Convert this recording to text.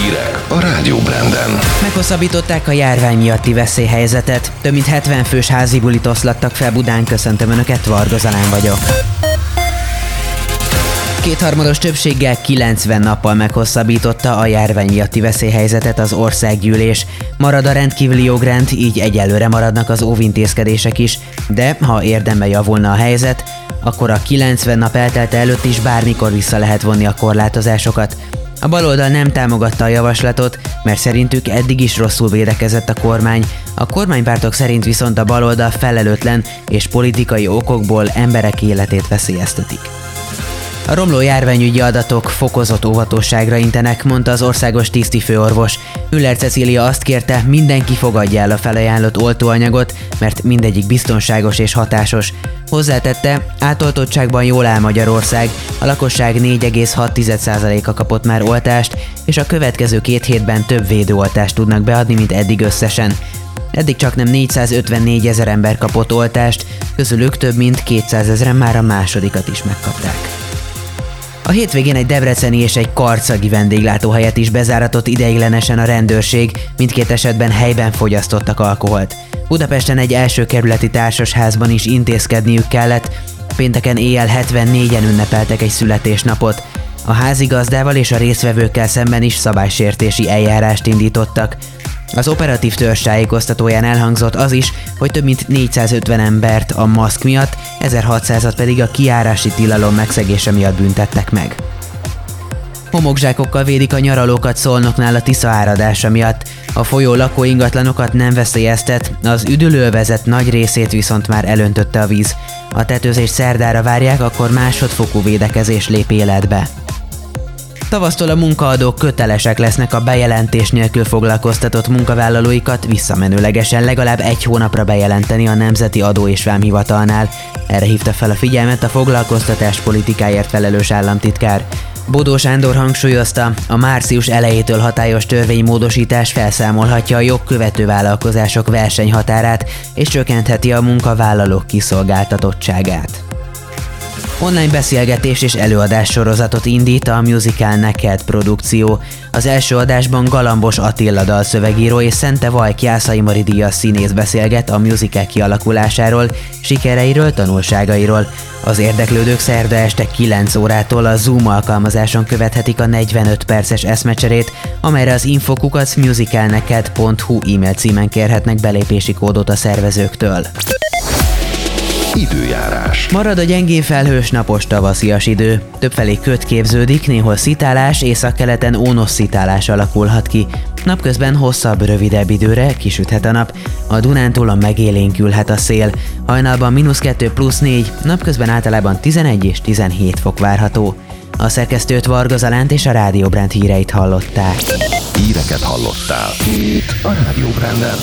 Hírek a Rádió Branden. Meghosszabbították a járvány miatti veszélyhelyzetet. Több mint 70 fős házi bulit oszlattak fel Budán. Köszöntöm Önöket, Varga Zalán vagyok. Kétharmados többséggel 90 nappal meghosszabbította a járvány miatti veszélyhelyzetet az országgyűlés. Marad a rendkívüli jogrend, így egyelőre maradnak az óvintézkedések is, de ha érdemben javulna a helyzet, akkor a 90 nap eltelte előtt is bármikor vissza lehet vonni a korlátozásokat. A baloldal nem támogatta a javaslatot, mert szerintük eddig is rosszul védekezett a kormány. A kormánypártok szerint viszont a baloldal felelőtlen és politikai okokból emberek életét veszélyeztetik. A romló járványügyi adatok fokozott óvatosságra intenek, mondta az országos tisztifőorvos. Müller Cecília azt kérte, mindenki fogadja el a felajánlott oltóanyagot, mert mindegyik biztonságos és hatásos. Hozzátette, átoltottságban jól áll Magyarország, a lakosság 4,6%-a kapott már oltást, és a következő két hétben több védőoltást tudnak beadni, mint eddig összesen. Eddig csak nem 454 ezer ember kapott oltást, közülük több mint 200 ezeren már a másodikat is megkapták. A hétvégén egy debreceni és egy karcagi vendéglátóhelyet is bezáratott ideiglenesen a rendőrség, mindkét esetben helyben fogyasztottak alkoholt. Budapesten egy első kerületi társasházban is intézkedniük kellett, pénteken éjjel 74-en ünnepeltek egy születésnapot. A házigazdával és a résztvevőkkel szemben is szabálysértési eljárást indítottak. Az operatív törzs tájékoztatóján elhangzott az is, hogy több mint 450 embert a maszk miatt, 1600-at pedig a kiárási tilalom megszegése miatt büntettek meg. Homokzsákokkal védik a nyaralókat Szolnoknál a Tisza áradása miatt. A folyó lakó ingatlanokat nem veszélyeztet, az üdülővezet nagy részét viszont már elöntötte a víz. A tetőzés szerdára várják, akkor másodfokú védekezés lép életbe. Tavasztól a munkaadók kötelesek lesznek a bejelentés nélkül foglalkoztatott munkavállalóikat visszamenőlegesen legalább egy hónapra bejelenteni a Nemzeti Adó és Vámhivatalnál. Erre hívta fel a figyelmet a foglalkoztatás politikáért felelős államtitkár. Bodó Sándor hangsúlyozta, a március elejétől hatályos törvénymódosítás felszámolhatja a jogkövető vállalkozások versenyhatárát és csökkentheti a munkavállalók kiszolgáltatottságát. Online beszélgetés és előadás sorozatot indít a Musical Neked produkció. Az első adásban Galambos Attila dalszövegíró és Szente Vajk Jászai Mari Díjas színész beszélget a musical kialakulásáról, sikereiről, tanulságairól. Az érdeklődők szerda este 9 órától a Zoom alkalmazáson követhetik a 45 perces eszmecserét, amelyre az infokukat musicalneked.hu e-mail címen kérhetnek belépési kódot a szervezőktől. Időjárás. Marad a gyengén felhős napos tavaszias idő. Többfelé köt képződik, néhol szitálás, északkeleten ónos szitálás alakulhat ki. Napközben hosszabb, rövidebb időre kisüthet a nap. A Dunántúl a megélénkülhet a szél. Hajnalban mínusz 2 plusz 4, napközben általában 11 és 17 fok várható. A szerkesztőt Varga Zalánt és a Rádió Brand híreit hallották. Híreket hallottál. Itt a Rádió Branden.